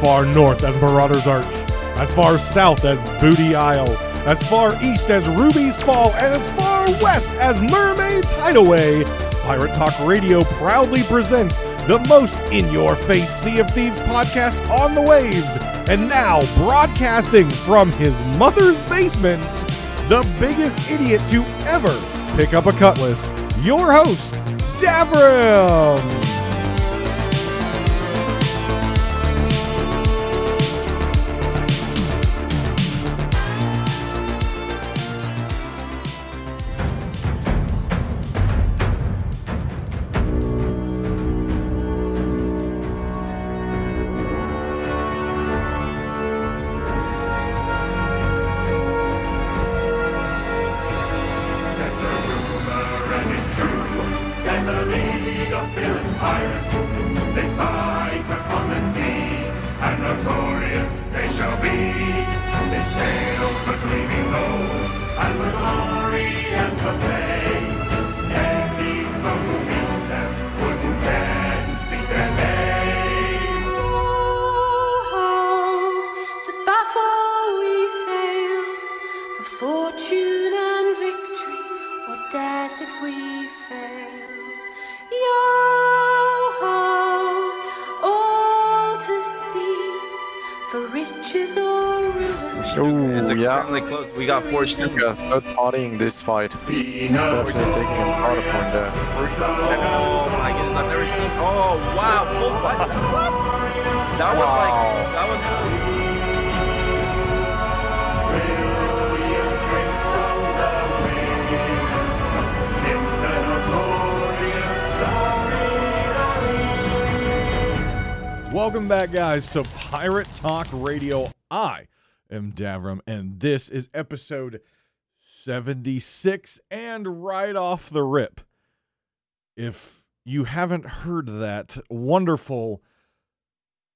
far north as Marauder's Arch, as far south as Booty Isle, as far east as Ruby's Fall, and as far west as Mermaid's Hideaway. Pirate Talk Radio proudly presents the most in your face Sea of Thieves podcast on the waves. And now, broadcasting from his mother's basement, the biggest idiot to ever pick up a cutlass, your host, Davrim. It's Oh, yeah. extremely close. We got four students. Yeah, third partying this fight. Be no Definitely taking a part point there. Oh my goodness, I've never seen. Oh wow, full what? What? That was like that was. We'll drink from the winds in the notorious Welcome back, guys, to Pirate Talk Radio. I am Davrim, and this is episode 76. And right off the rip, if you haven't heard that wonderful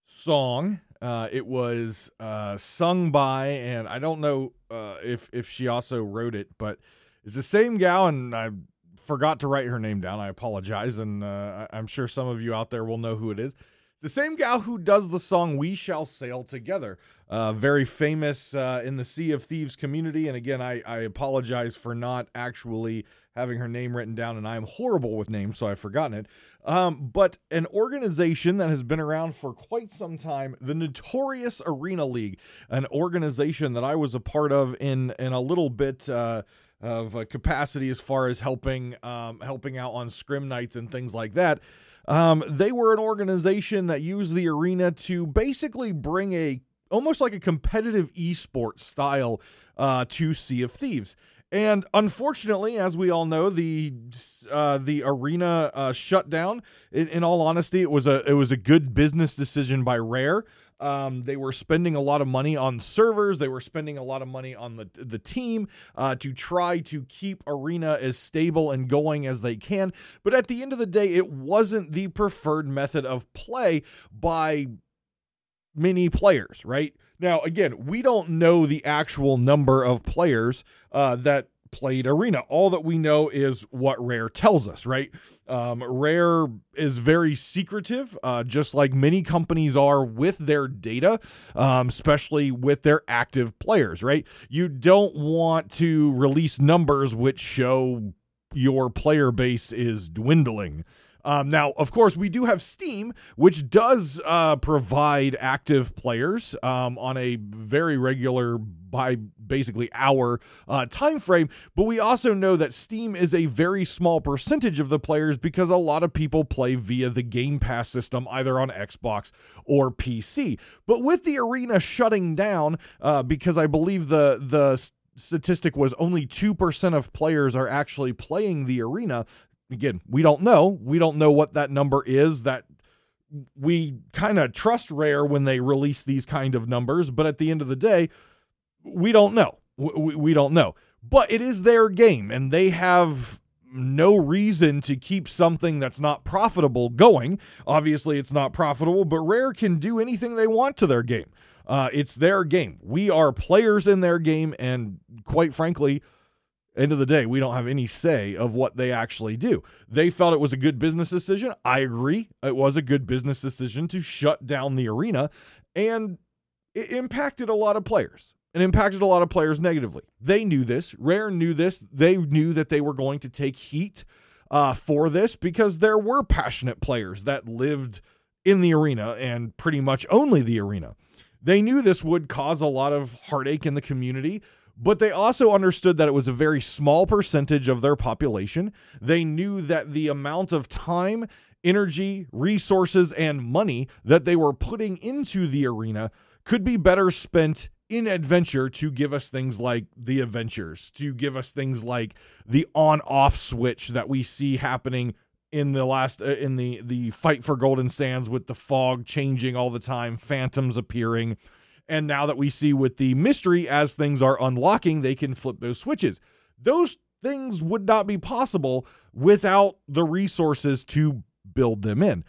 song, uh, it was uh, sung by, and I don't know uh, if if she also wrote it, but it's the same gal, and I forgot to write her name down. I apologize, and uh, I'm sure some of you out there will know who it is. The same gal who does the song "We Shall Sail Together," uh, very famous uh, in the Sea of Thieves community. And again, I, I apologize for not actually having her name written down, and I am horrible with names, so I've forgotten it. Um, but an organization that has been around for quite some time, the Notorious Arena League, an organization that I was a part of in in a little bit. Uh, of capacity as far as helping um, helping out on scrim nights and things like that. Um, they were an organization that used the arena to basically bring a almost like a competitive esports style uh, to Sea of Thieves. And unfortunately, as we all know, the uh, the arena uh, shut down. In, in all honesty, it was a it was a good business decision by Rare. Um, they were spending a lot of money on servers. They were spending a lot of money on the the team uh, to try to keep Arena as stable and going as they can. But at the end of the day, it wasn't the preferred method of play by many players, right? Now, again, we don't know the actual number of players uh, that played Arena. All that we know is what Rare tells us, right? Um, Rare is very secretive, uh, just like many companies are with their data, um, especially with their active players, right? You don't want to release numbers which show your player base is dwindling. Um, now, of course, we do have Steam, which does uh, provide active players um, on a very regular, by basically hour uh, time frame. But we also know that Steam is a very small percentage of the players because a lot of people play via the Game Pass system, either on Xbox or PC. But with the arena shutting down, uh, because I believe the the statistic was only 2% of players are actually playing the arena again we don't know. We don't know what that number is that we kind of trust rare when they release these kind of numbers but at the end of the day we don't know. We, we don't know. But it is their game and they have no reason to keep something that's not profitable going. Obviously it's not profitable but rare can do anything they want to their game. Uh, it's their game. We are players in their game and quite frankly end of the day, we don't have any say of what they actually do. They felt it was a good business decision. I agree. It was a good business decision to shut down the arena. and it impacted a lot of players. It impacted a lot of players negatively. They knew this. Rare knew this. They knew that they were going to take heat uh, for this because there were passionate players that lived in the arena and pretty much only the arena. They knew this would cause a lot of heartache in the community, but they also understood that it was a very small percentage of their population. They knew that the amount of time, energy, resources, and money that they were putting into the arena could be better spent in adventure to give us things like the adventures, to give us things like the on-off switch that we see happening in the last uh, in the the fight for Golden Sands with the fog changing all the time, phantoms appearing, and now that we see with the mystery as things are unlocking, they can flip those switches. Those things would not be possible without the resources to build them in.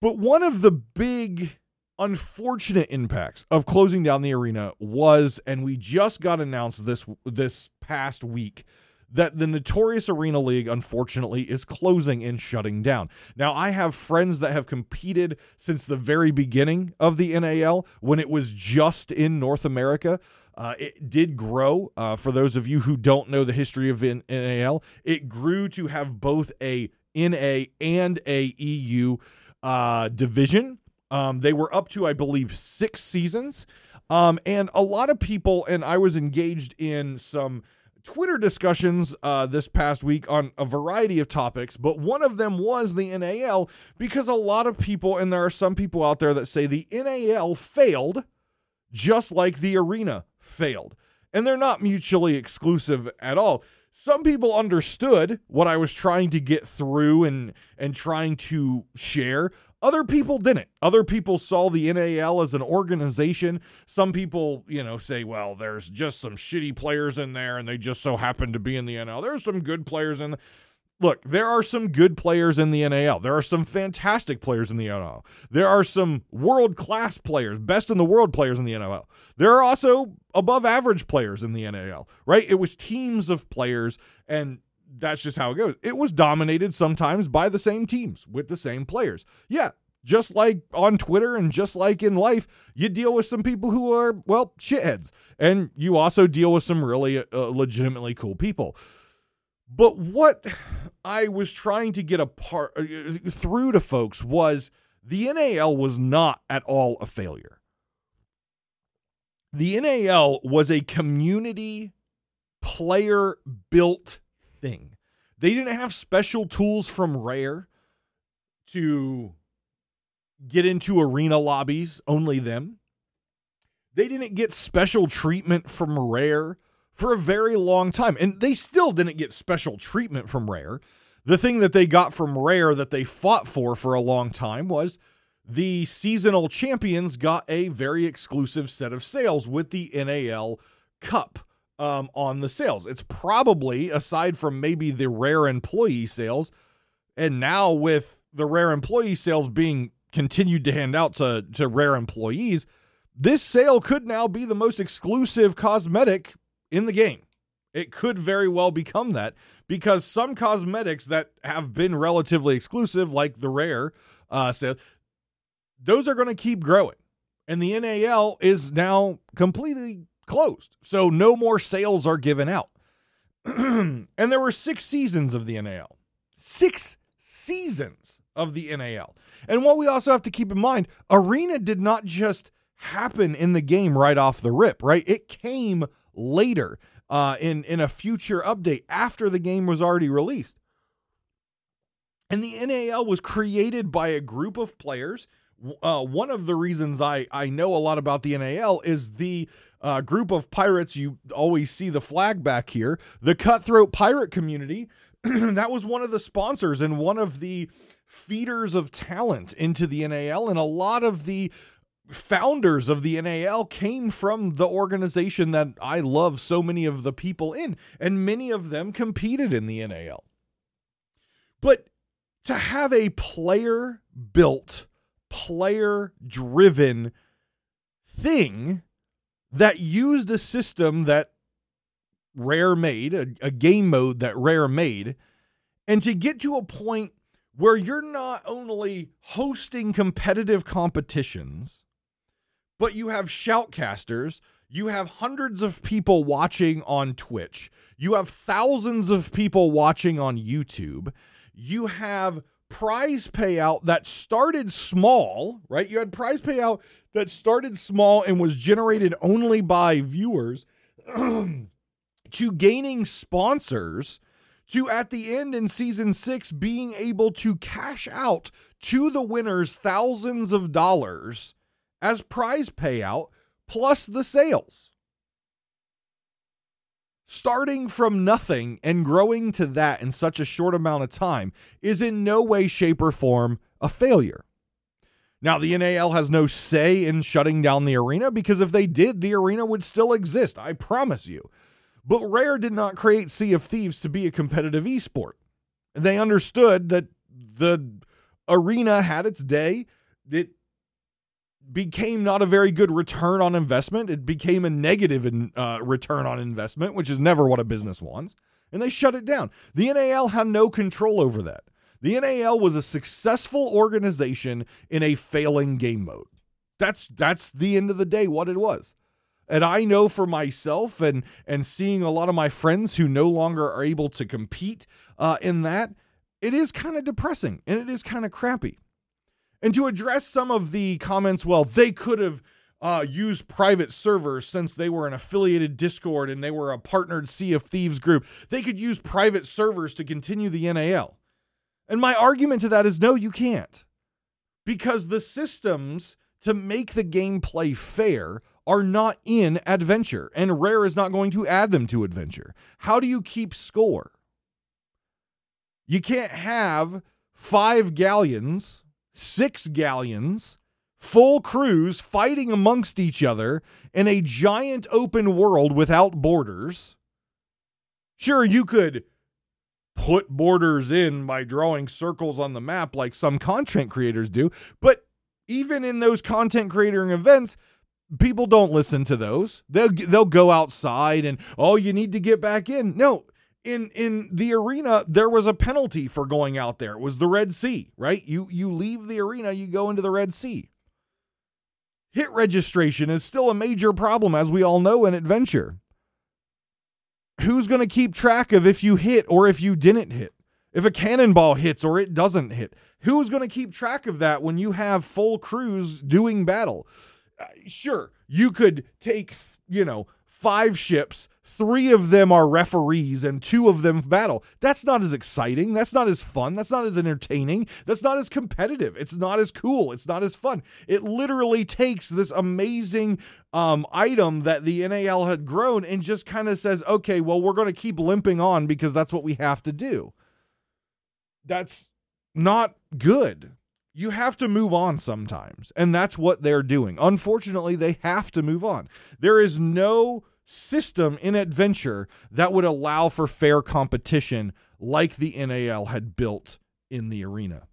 But one of the big unfortunate impacts of closing down the arena was and we just got announced this this past week that the notorious arena league unfortunately is closing and shutting down. Now I have friends that have competed since the very beginning of the NAL when it was just in North America. Uh, it did grow. Uh, for those of you who don't know the history of NAL, it grew to have both a NA and a EU uh, division. Um, they were up to, I believe, six seasons. Um, and a lot of people, and I was engaged in some Twitter discussions uh, this past week on a variety of topics, but one of them was the NAL because a lot of people, and there are some people out there that say the NAL failed just like the arena failed. And they're not mutually exclusive at all. Some people understood what I was trying to get through and and trying to share. Other people didn't. Other people saw the NAL as an organization. Some people, you know, say, well, there's just some shitty players in there and they just so happen to be in the NAL. There's some good players in the Look, there are some good players in the NAL. There are some fantastic players in the NAL. There are some world class players, best in the world players in the NAL. There are also above average players in the NAL, right? It was teams of players, and that's just how it goes. It was dominated sometimes by the same teams with the same players. Yeah, just like on Twitter and just like in life, you deal with some people who are, well, shitheads. And you also deal with some really uh, legitimately cool people. But what I was trying to get apart uh, through to folks was the NAL was not at all a failure. The NAL was a community player built thing. They didn't have special tools from Rare to get into arena lobbies, only them. They didn't get special treatment from Rare for a very long time. And they still didn't get special treatment from Rare. The thing that they got from Rare that they fought for for a long time was the seasonal champions got a very exclusive set of sails with the NAL Cup um, on the sails. It's probably, aside from maybe the Rare employee sails, and now with the Rare employee sails being continued to hand out to, to Rare employees, this sail could now be the most exclusive cosmetic in the game. It could very well become that because some cosmetics that have been relatively exclusive, like the rare uh, sails, those are going to keep growing. And the NAL is now completely closed. So no more sails are given out. and there were six seasons of the NAL. Six seasons of the NAL. And what we also have to keep in mind, Arena did not just happen in the game right off the rip, right? It came later uh, in in a future update after the game was already released. And the NAL was created by a group of players. Uh, one of the reasons I I know a lot about the NAL is the uh, group of pirates. You always see the flag back here. The cutthroat pirate community. that was one of the sponsors and one of the feeders of talent into the NAL, and a lot of the founders of the NAL came from the organization that I love so many of the people in, and many of them competed in the NAL. But to have a player built, player driven thing that used a system that Rare made, a, a, game mode that Rare made, and to get to a point where you're not only hosting competitive competitions but you have shoutcasters, you have hundreds of people watching on Twitch, you have thousands of people watching on YouTube, you have prize payout that started small, right? You had prize payout that started small and was generated only by viewers to gaining sponsors to at the end in season six being able to cash out to the winners thousands of dollars as prize payout plus the sails. Starting from nothing and growing to that in such a short amount of time is in no way, shape, or form a failure. Now, the NAL has no say in shutting down the arena because if they did, the arena would still exist. I promise you. But Rare did not create Sea of Thieves to be a competitive esport. They understood that the arena had its day. It became not a very good return on investment. It became a negative in, uh, return on investment, which is never what a business wants. And they shut it down. The NAL had no control over that. The NAL was a successful organization in a failing game mode. That's that's the end of the day what it was. And I know for myself and and seeing a lot of my friends who no longer are able to compete uh, in that, it is kind of depressing and it is kind of crappy. And to address some of the comments, well, they could have uh, used private servers since they were an affiliated Discord and they were a partnered Sea of Thieves group. They could use private servers to continue the NAL. And my argument to that is no, you can't. Because the systems to make the gameplay fair are not in Adventure, and Rare is not going to add them to Adventure. How do you keep score? You can't have five galleons, six galleons, full crews fighting amongst each other in a giant open world without borders. Sure, you could put borders in by drawing circles on the map like some content creators do, but even in those content creating events, people don't listen to those. They'll they'll go outside and oh, you need to get back in. No, in in the arena there was a penalty for going out there. It was the Red Sea, right? You you leave the arena, you go into the Red Sea. Hit registration is still a major problem as we all know in adventure. Who's going to keep track of if you hit or if you didn't hit? If a cannonball hits or it doesn't hit? Who's going to keep track of that when you have full crews doing battle? Uh, sure, you could take, you know, five ships, three of them are referees and two of them battle. That's not as exciting. That's not as fun. That's not as entertaining. That's not as competitive. It's not as cool. It's not as fun. It literally takes this amazing um, item that the NAL had grown and just kind of says, okay, well, we're going to keep limping on because that's what we have to do. That's not good you have to move on sometimes. And that's what they're doing. Unfortunately, they have to move on. There is no system in adventure that would allow for fair competition like the NAL had built in the arena.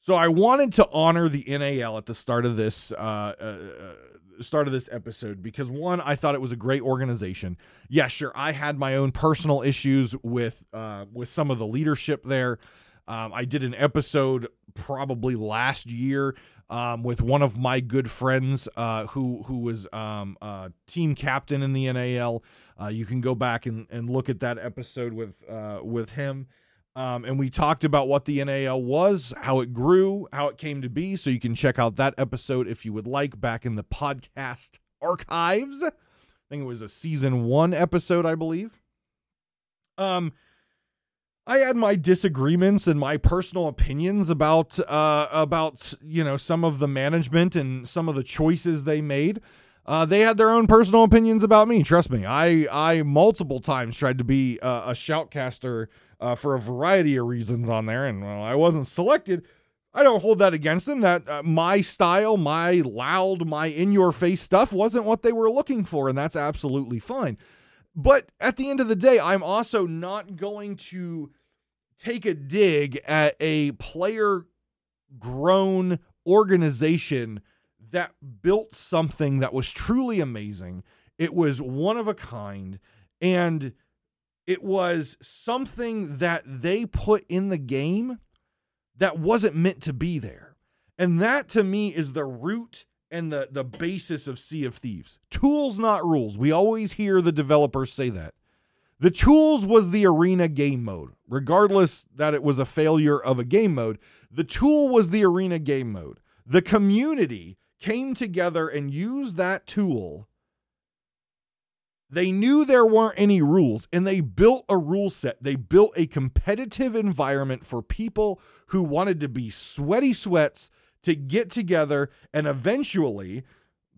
So I wanted to honor the NAL at the start of this uh, uh, uh, start of this episode because one, I thought it was a great organization. Yeah, sure, I had my own personal issues with uh, with some of the leadership there. Um, I did an episode probably last year um, with one of my good friends uh, who who was um, uh, team captain in the NAL. Uh, you can go back and, and look at that episode with uh, with him. Um, and we talked about what the NAL was, how it grew, how it came to be. So you can check out that episode if you would like back in the podcast archives. I think it was a season one episode, I believe. Um, I had my disagreements and my personal opinions about uh, about you know some of the management and some of the choices they made. Uh, they had their own personal opinions about me. Trust me, I I multiple times tried to be uh, a shoutcaster uh, for a variety of reasons on there, and well, I wasn't selected. I don't hold that against them. That uh, my style, my loud, my in your face stuff wasn't what they were looking for, and that's absolutely fine. But at the end of the day, I'm also not going to take a dig at a player grown organization that built something that was truly amazing. It was one of a kind and it was something that they put in the game that wasn't meant to be there. And that to me is the root and the the basis of Sea of Thieves. Tools not rules. We always hear the developers say that. The tools was the arena game mode. Regardless that it was a failure of a game mode, the tool was the arena game mode. The community came together and used that tool. They knew there weren't any rules and they built a rule set. They built a competitive environment for people who wanted to be sweaty sweats to get together and eventually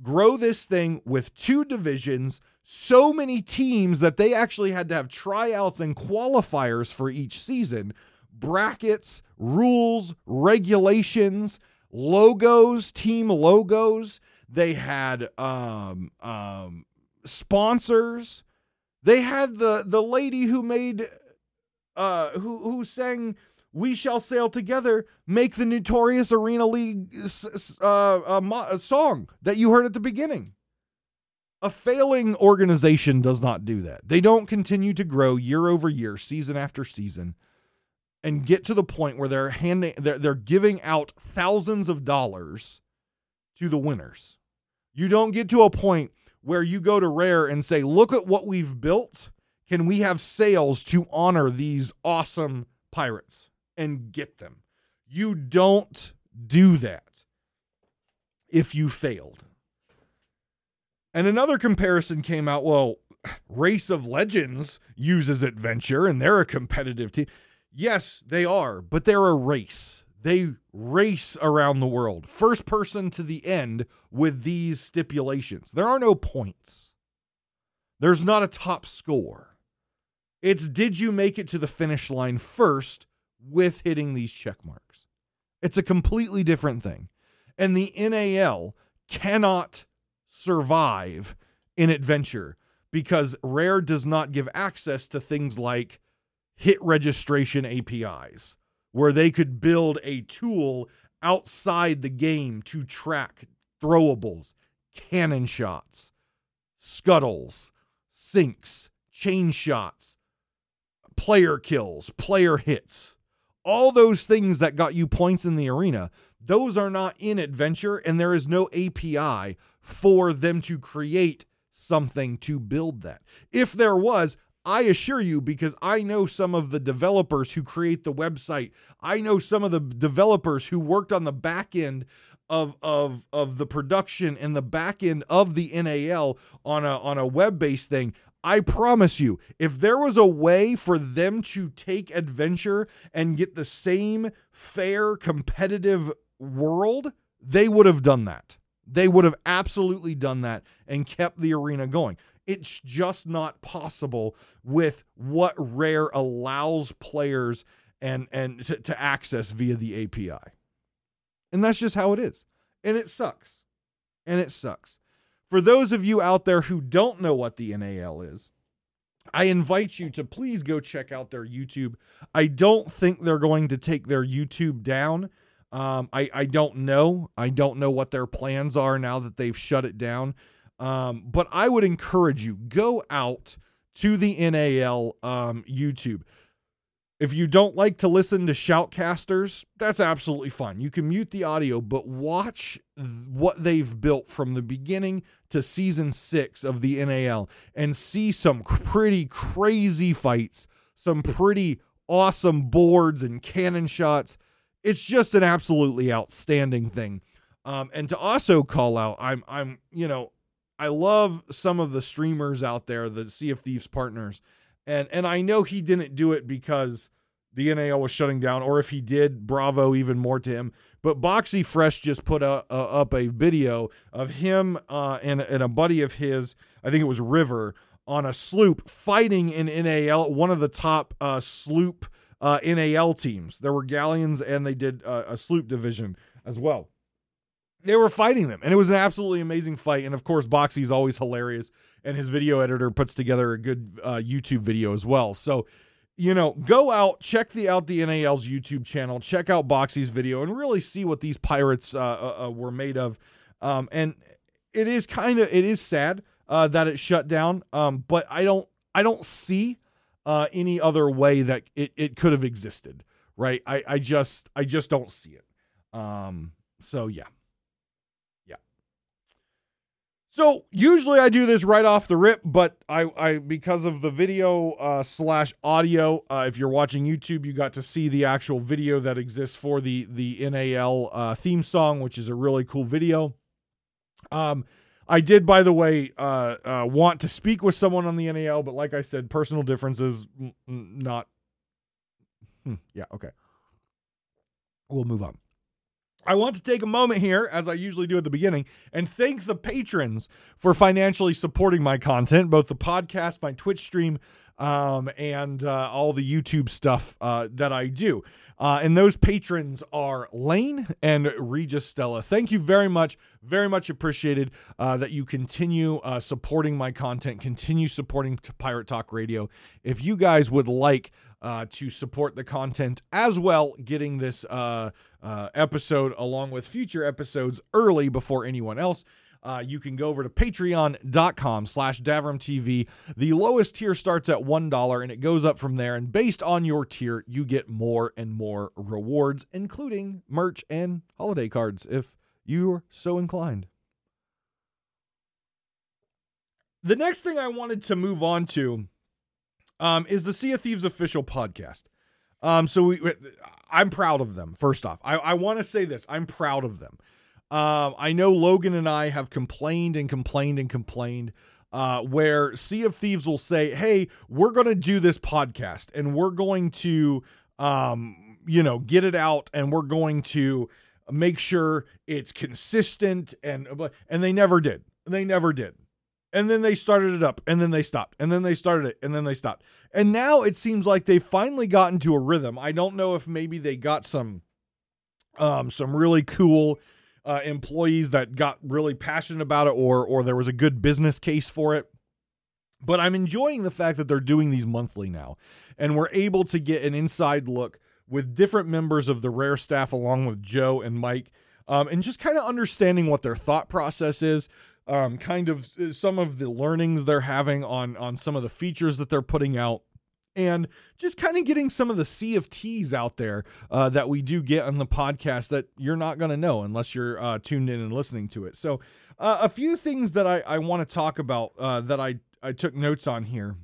grow this thing with two divisions, so many teams that they actually had to have tryouts and qualifiers for each season, brackets, rules, regulations, logos, team logos. They had um, um, sponsors. They had the the lady who made uh who who sang "We Shall Sail Together" make the notorious Arena League uh, uh, mo- uh, song that you heard at the beginning. A failing organization does not do that. They don't continue to grow year over year, season after season, and get to the point where they're handing they're, they're giving out thousands of dollars to the winners. You don't get to a point where you go to Rare and say, "Look at what we've built. Can we have sails to honor these awesome pirates and get them?" You don't do that if you failed. And another comparison came out, well, Race of Legends uses adventure and they're a competitive team. Yes, they are, but they're a race. They race around the world, first person to the end with these stipulations. There are no points. There's not a top score. It's did you make it to the finish line first with hitting these check marks? It's a completely different thing. And the NAL cannot survive in adventure because Rare does not give access to things like hit registration APIs, where they could build a tool outside the game to track throwables, cannon shots, scuttles, sinks, chain shots, player kills, player hits. All those things that got you points in the arena, those are not in adventure, and there is no API for them to create something to build that. If there was, I assure you, because I know some of the developers who create the website, I know some of the developers who worked on the back end of of of the production and the back end of the NAL on a on a web-based thing. I promise you, if there was a way for them to take adventure and get the same fair competitive world, they would have done that. They would have absolutely done that and kept the arena going. It's just not possible with what Rare allows players and and to, to access via the API. And that's just how it is. And it sucks. And it sucks. For those of you out there who don't know what the NAL is, I invite you to please go check out their YouTube. I don't think they're going to take their YouTube down. Um, I, I don't know. I don't know what their plans are now that they've shut it down. Um, but I would encourage you go out to the NAL um, YouTube. If you don't like to listen to shoutcasters, that's absolutely fine. You can mute the audio, but watch th- what they've built from the beginning to season six of the NAL and see some pretty crazy fights, some pretty awesome boards and cannon shots. It's just an absolutely outstanding thing. Um, and to also call out, I'm, I'm, you know, I love some of the streamers out there, the Sea of Thieves partners, and and I know he didn't do it because the NAL was shutting down, or if he did, bravo, even more to him. But Boxy Fresh just put a, a, up a video of him uh, and and a buddy of his, I think it was River, on a sloop fighting in NAL, one of the top uh, sloop uh, NAL teams. There were galleons, and they did uh, a sloop division as well they were fighting them. And it was an absolutely amazing fight. And of course boxy's always hilarious. And his video editor puts together a good uh, youtube video as well. So you know go out check the out the nal's youtube channel. Check out boxy's video and really see what these pirates uh, uh, uh, were made of. Um, and it is kind of it is sad uh, that it shut down. Um, but i don't i don't see uh, any other way that it, it could have existed right? I, I just i just don't see it. Um, So yeah. Yeah. So usually I do this right off the rip, but I, I because of the video uh, slash audio, uh, if you're watching YouTube, you got to see the actual video that exists for the the NAL uh, theme song, which is a really cool video. Um, I did, by the way, uh, uh, want to speak with someone on the NAL, but like I said, personal differences, not. Hmm, yeah, okay. We'll move on. I want to take a moment here, as I usually do at the beginning, and thank the patrons for financially supporting my content, both the podcast, my Twitch stream, um, and uh, all the YouTube stuff uh, that I do. Uh, and those patrons are Lane and Regis Stella. Thank you very much. Very much appreciated uh, that you continue uh, supporting my content, continue supporting Pirate Talk Radio. If you guys would like uh, to support the content as well, getting this uh, episode along with future episodes early before anyone else, uh, you can go over to patreon.com slash davrimtv the lowest tier starts at $1 and it goes up from there. And based on your tier you get more and more rewards including merch and holiday cards if you're so inclined. The next thing i wanted to move on to um, is the sea of thieves official podcast um, so we, i'm proud of them first off i, I want to say this i'm proud of them um, I know Logan and I have complained and complained and complained. Uh, where Sea of Thieves will say, "Hey, we're going to do this podcast, and we're going to, um, you know, get it out, and we're going to make sure it's consistent." And and they never did. They never did. And then they started it up, and then they stopped, and then they started it, and then they stopped. And now it seems like they've finally gotten to a rhythm. I don't know if maybe they got some, um, some really cool uh, employees that got really passionate about it or or there was a good business case for it. But I'm enjoying the fact that they're doing these monthly now and we're able to get an inside look with different members of the rare staff along with Joe and Mike um, and just kind of understanding what their thought process is um, kind of uh, some of the learnings they're having on on some of the features that they're putting out and just kind of getting some of the sea of teas out there uh, that we do get on the podcast that you're not going to know unless you're uh, tuned in and listening to it. So, uh, a few things that I, I want to talk about uh, that I, I took notes on here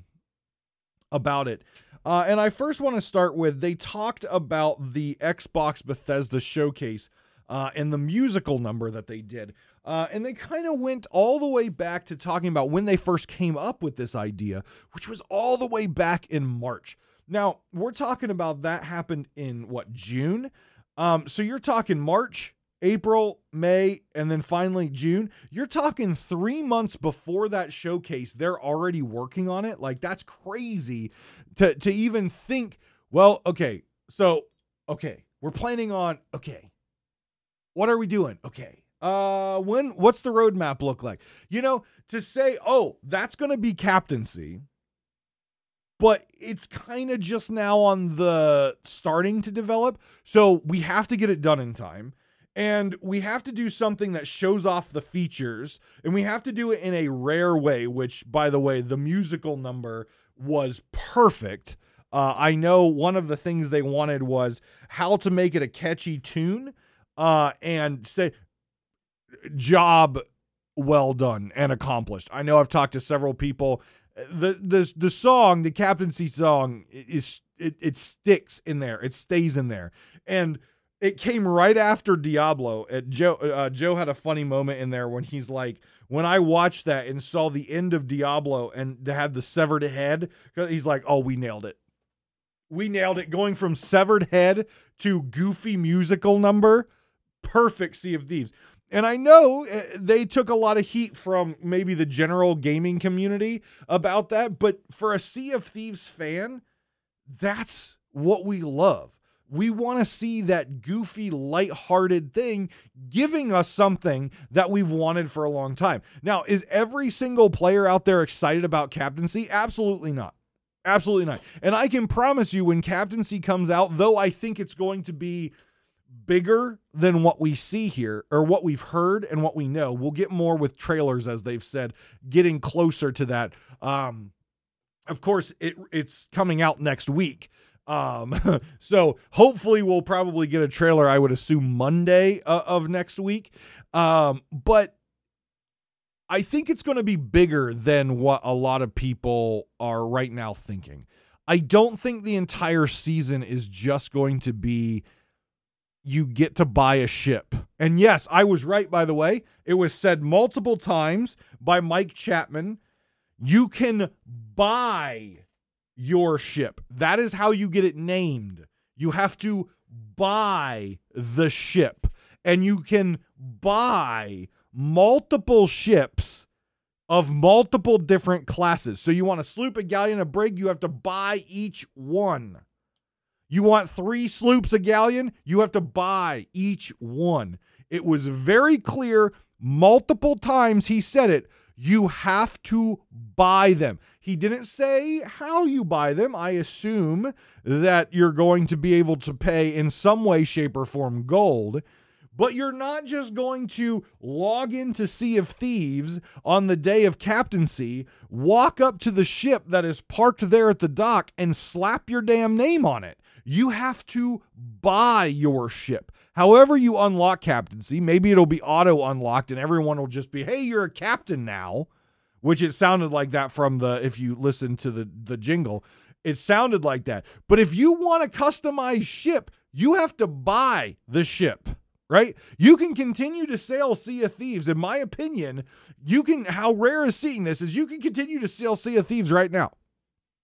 about it. Uh, and I first want to start with they talked about the Xbox Bethesda showcase and the musical number that they did. Uh, and they kind of went all the way back to talking about when they first came up with this idea, which was all the way back in March. Now, we're talking about that happened in what, June? Um, so you're talking March, April, May, and then finally June. You're talking three months before that showcase. They're already working on it. Like, that's crazy to, to even think, well, okay, so, okay, we're planning on, okay, what are we doing? Okay, uh, when what's the roadmap look like? You know, to say, oh, that's going to be captaincy, but it's kind of just now on the starting to develop. So we have to get it done in time. And we have to do something that shows off the features, and we have to do it in a rare way, which, by the way, the musical number was perfect. Uh, I know one of the things they wanted was how to make it a catchy tune uh, and say job well done and accomplished. I know I've talked to several people. The the the song, the captaincy song, is it, it sticks in there. It stays in there, and it came right after Diablo. At Joe uh, Joe had a funny moment in there when he's like, when I watched that and saw the end of Diablo and they had the severed head, he's like, oh, we nailed it. We nailed it. Going from severed head to goofy musical number, perfect Sea of Thieves. And I know uh, they took a lot of heat from maybe the general gaming community about that, but for a Sea of Thieves fan, that's what we love. We want to see that goofy, light-hearted thing giving us something that we've wanted for a long time. Now, is every single player out there excited about captaincy? Absolutely not. Absolutely not. And I can promise you when captaincy comes out, though I think it's going to be bigger than what we see here or what we've heard and what we know. We'll get more with trailers, as they've said, getting closer to that. Um, of course, it it's coming out next week. Um, so hopefully we'll probably get a trailer. I would assume Monday uh, of next week. Um, but I think it's going to be bigger than what a lot of people are right now thinking. I don't think the entire season is just going to be you get to buy a ship. And yes, I was right, by the way. It was said multiple times by Mike Chapman. You can buy your ship. That is how you get it named. You have to buy the ship, and you can buy multiple ships of multiple different classes. So you want a sloop, a galleon, a brig, you have to buy each one. You want three sloops, a galleon, you have to buy each one. It was very clear multiple times he said it. You have to buy them. He didn't say how you buy them. I assume that you're going to be able to pay in some way, shape, or form gold. But you're not just going to log into Sea of Thieves on the day of captaincy, walk up to the ship that is parked there at the dock, and slap your damn name on it. You have to buy your ship. However, you unlock captaincy, maybe it'll be auto unlocked and everyone will just be, hey, you're a captain now, which it sounded like that from the, if you listen to the, the jingle, it sounded like that. But if you want a customized ship, you have to buy the ship right? You can continue to sail Sea of Thieves. In my opinion, you can, how rare is seeing this is you can continue to sail Sea of Thieves right now.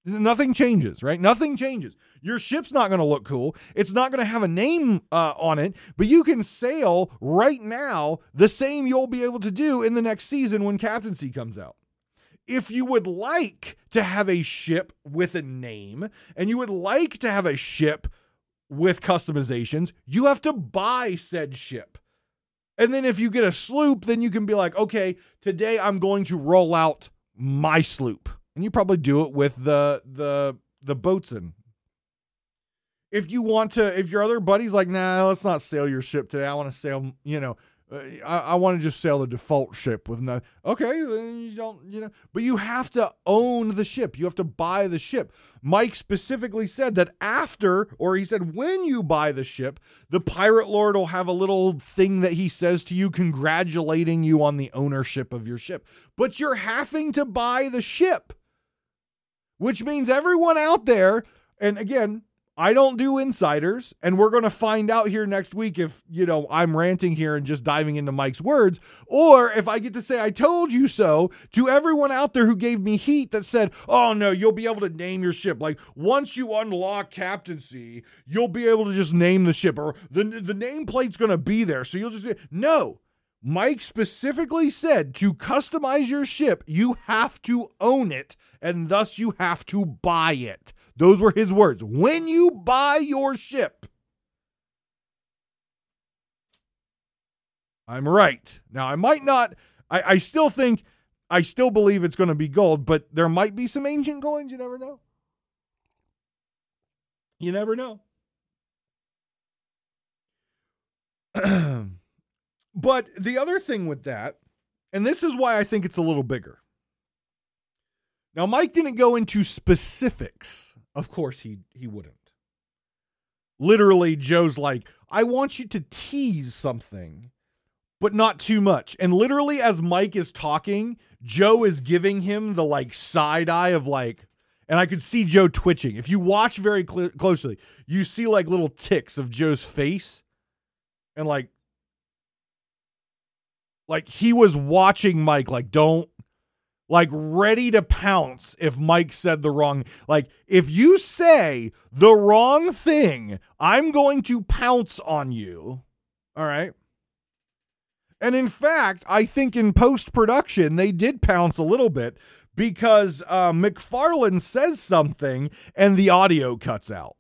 Nothing changes, right? Nothing changes. Your ship's not going to look cool. It's not going to have a name uh, on it, but you can sail right now the same you'll be able to do in the next season when Captaincy comes out. If you would like to have a ship with a name and you would like to have a ship with customizations, you have to buy said ship. And then if you get a sloop, then you can be like, okay, today I'm going to roll out my sloop. And you probably do it with the the the boatswain. If you want to, if your other buddy's like, nah, let's not sail your ship today. I want to sail, you know, uh, I, I want to just sail the default ship with no. Okay, then you don't, you know, but you have to own the ship. You have to buy the ship. Mike specifically said that after, or he said when you buy the ship, the pirate lord will have a little thing that he says to you, congratulating you on the ownership of your ship. But you're having to buy the ship, which means everyone out there, and again, I don't do insiders, and we're going to find out here next week if, you know, I'm ranting here and just diving into Mike's words, or if I get to say, I told you so to everyone out there who gave me heat that said, oh no, you'll be able to name your ship. Like, once you unlock captaincy, you'll be able to just name the ship, or the, the nameplate's going to be there. So you'll just be, no. Mike specifically said to customize your ship, you have to own it, and thus you have to buy it. Those were his words. When you buy your ship, I'm right. Now, I might not, I, I still think, I still believe it's going to be gold, but there might be some ancient coins. You never know. You never know. but the other thing with that, and this is why I think it's a little bigger. Now, Mike didn't go into specifics. Of course, he he wouldn't. Literally, Joe's like, "I want you to tease something, but not too much." And literally, as Mike is talking, Joe is giving him the like side eye of like, and I could see Joe twitching. If you watch very cl- closely, you see like little ticks of Joe's face, and like, like he was watching Mike. Like, don't like ready to pounce if Mike said the wrong like if you say the wrong thing, I'm going to pounce on you. All right? And in fact, I think in post production they did pounce a little bit because uh, McFarlane says something and the audio cuts out.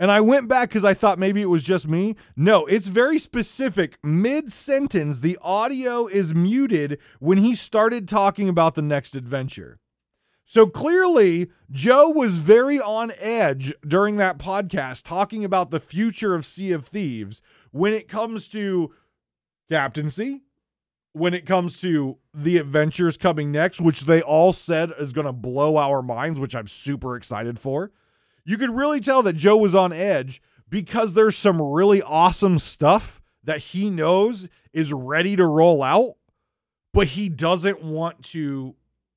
And I went back because I thought maybe it was just me. No, it's very specific. Mid sentence, the audio is muted when he started talking about the next adventure. So clearly, Joe was very on edge during that podcast talking about the future of Sea of Thieves when it comes to captaincy, when it comes to the adventures coming next, which they all said is going to blow our minds, which I'm super excited for. You could really tell that Joe was on edge because there's some really awesome stuff that he knows is ready to roll out, but he doesn't want to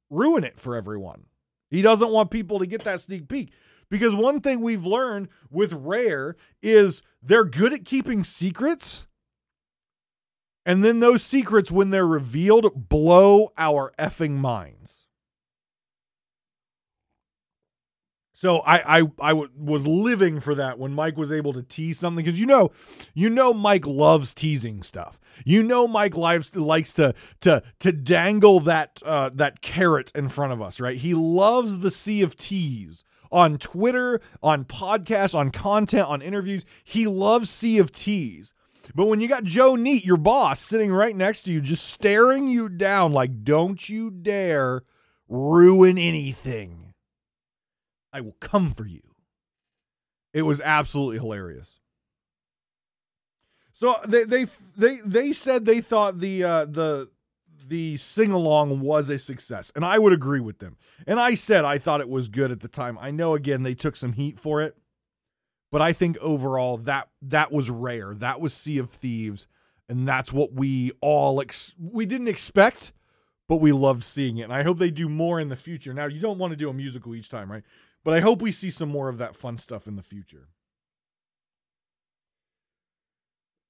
ruin it for everyone. He doesn't want people to get that sneak peek. Because one thing we've learned with Rare is they're good at keeping secrets. And then those secrets, when they're revealed, blow our effing minds. So I I I w- was living for that when Mike was able to tease something because you know, you know Mike loves teasing stuff. You know Mike likes likes to to to dangle that uh, that carrot in front of us, right? He loves the sea of tease on Twitter, on podcasts, on content, on interviews. He loves sea of tease. But when you got Joe Neate, your boss, sitting right next to you, just staring you down like, don't you dare ruin anything. I will come for you. It was absolutely hilarious. So they they they they said they thought the uh, the the sing along was a success, and I would agree with them. And I said I thought it was good at the time. I know again they took some heat for it, but I think overall that that was rare. That was Sea of Thieves, and that's what we all ex- we didn't expect, but we loved seeing it. And I hope they do more in the future. Now you don't want to do a musical each time, right? But I hope we see some more of that fun stuff in the future.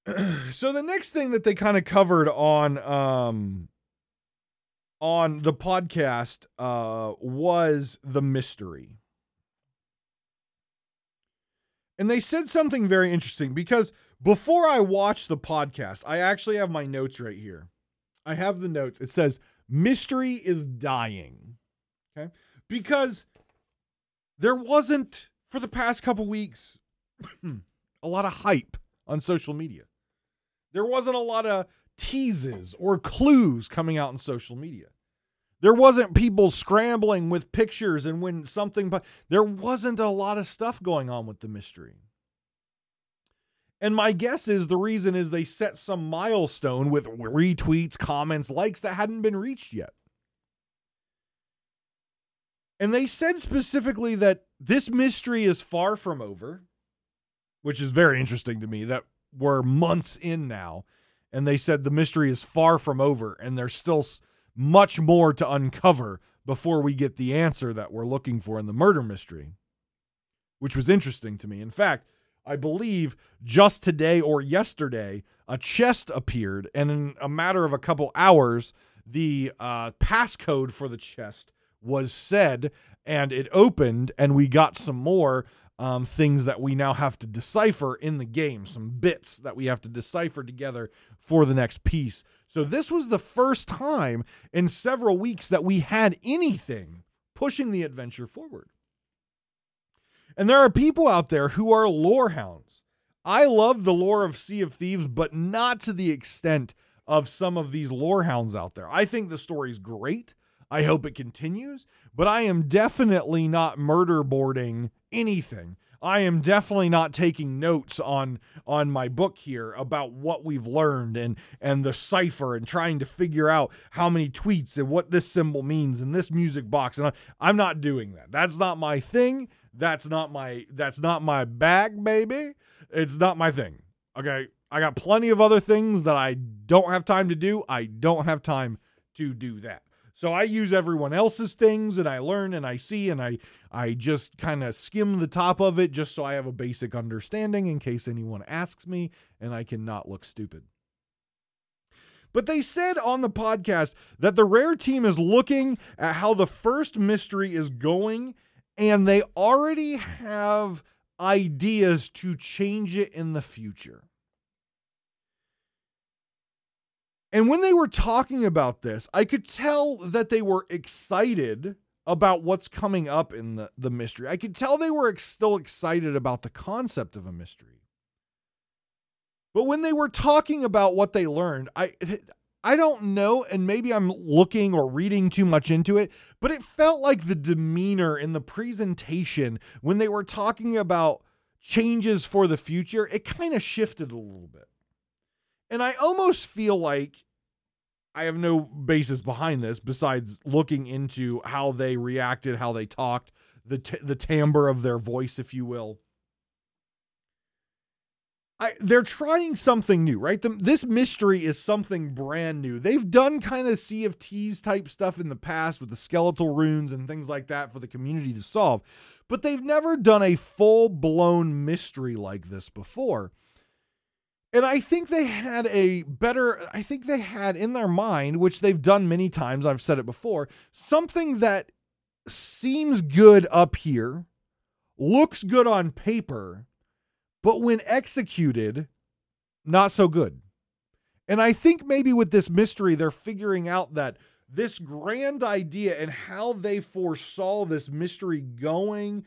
so the next thing that they kind of covered on um on the podcast uh was the mystery. And they said something very interesting because before I watched the podcast, I actually have my notes right here. I have the notes. It says mystery is dying. Okay? Because there wasn't for the past couple weeks a lot of hype on social media. There wasn't a lot of teases or clues coming out in social media. There wasn't people scrambling with pictures and when something but there wasn't a lot of stuff going on with the mystery. And my guess is the reason is they set some milestone with retweets, comments, likes that hadn't been reached yet. And they said specifically that this mystery is far from over, which is very interesting to me that we're months in now. And they said the mystery is far from over and there's still much more to uncover before we get the answer that we're looking for in the murder mystery, which was interesting to me. In fact, I believe just today or yesterday, a chest appeared, and in a matter of a couple hours, the uh, passcode for the chest was said, and it opened, and we got some more um, things that we now have to decipher in the game, some bits that we have to decipher together for the next piece. So, this was the first time in several weeks that we had anything pushing the adventure forward. And there are people out there who are lore hounds. I love the lore of Sea of Thieves, but not to the extent of some of these lore hounds out there. I think the story's great. I hope it continues, but I am definitely not murder boarding anything. I am definitely not taking notes on on my book here about what we've learned and and the cipher and trying to figure out how many tweets and what this symbol means and this music box and I, I'm not doing that. That's not my thing. That's not my that's not my bag, baby. It's not my thing. Okay? I got plenty of other things that I don't have time to do. I don't have time to do that. So I use everyone else's things and I learn and I see and I I just kind of skim the top of it just so I have a basic understanding in case anyone asks me and I can not look stupid. But they said on the podcast that the rare team is looking at how the first mystery is going and they already have ideas to change it in the future. And when they were talking about this, I could tell that they were excited about what's coming up in the, the mystery. I could tell they were ex- still excited about the concept of a mystery. But when they were talking about what they learned, I I don't know, and maybe I'm looking or reading too much into it, but it felt like the demeanor in the presentation when they were talking about changes for the future, it kind of shifted a little bit. And I almost feel like I have no basis behind this besides looking into how they reacted, how they talked, the t- the timbre of their voice, if you will. I, they're trying something new, right? The, this mystery is something brand new. They've done kind of Sea of Tease type stuff in the past with the skeletal runes and things like that for the community to solve, but they've never done a full blown mystery like this before. And I think they had a better, I think they had in their mind, which they've done many times, I've said it before, something that seems good up here, looks good on paper, but when executed, not so good. And I think maybe with this mystery, they're figuring out that this grand idea and how they foresaw this mystery going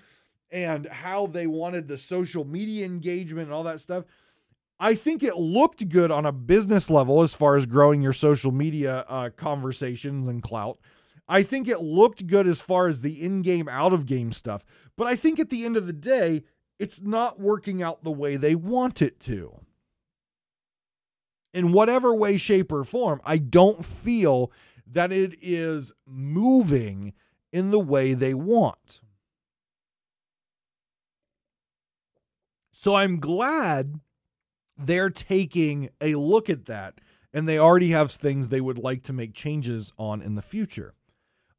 and how they wanted the social media engagement and all that stuff. I think it looked good on a business level as far as growing your social media uh, conversations and clout. I think it looked good as far as the in game, out of game stuff. But I think at the end of the day, it's not working out the way they want it to. In whatever way, shape, or form, I don't feel that it is moving in the way they want. So I'm glad they're taking a look at that and they already have things they would like to make changes on in the future.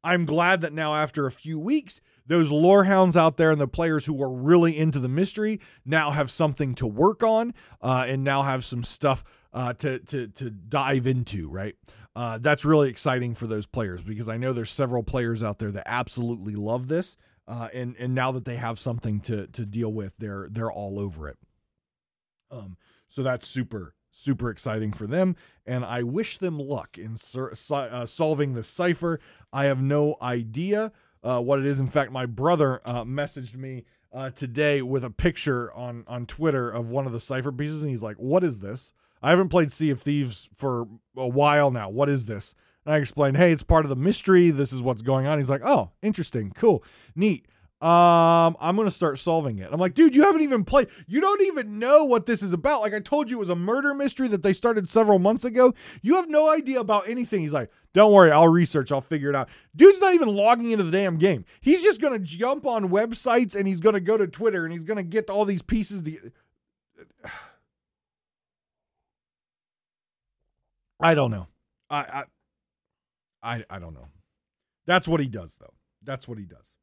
I'm glad that now, after a few weeks, those lore hounds out there and the players who are really into the mystery now have something to work on uh, and now have some stuff uh, to, to, to dive into, right? Uh, that's really exciting for those players because I know there's several players out there that absolutely love this. Uh, and and now that they have something to to deal with, they're they're all over it. Um, so that's super, super exciting for them. And I wish them luck in ser- uh, solving the cipher. I have no idea uh, what it is. In fact, my brother uh, messaged me uh, today with a picture on, on Twitter of one of the cipher pieces. And he's like, What is this? I haven't played Sea of Thieves for a while now. What is this? And I explained, Hey, it's part of the mystery. This is what's going on. He's like, Oh, interesting. Cool. Neat um i'm gonna start solving it. I'm like dude you haven't even played you don't even know what this is about. Like i told you it was a murder mystery that they started several months ago. You have no idea about anything. He's like don't worry i'll research i'll figure it out. Dude's not even logging into the damn game. He's just gonna jump on websites and he's gonna go to twitter and he's gonna get all these pieces to i don't know. I i i, I don't know. That's what he does though. That's what he does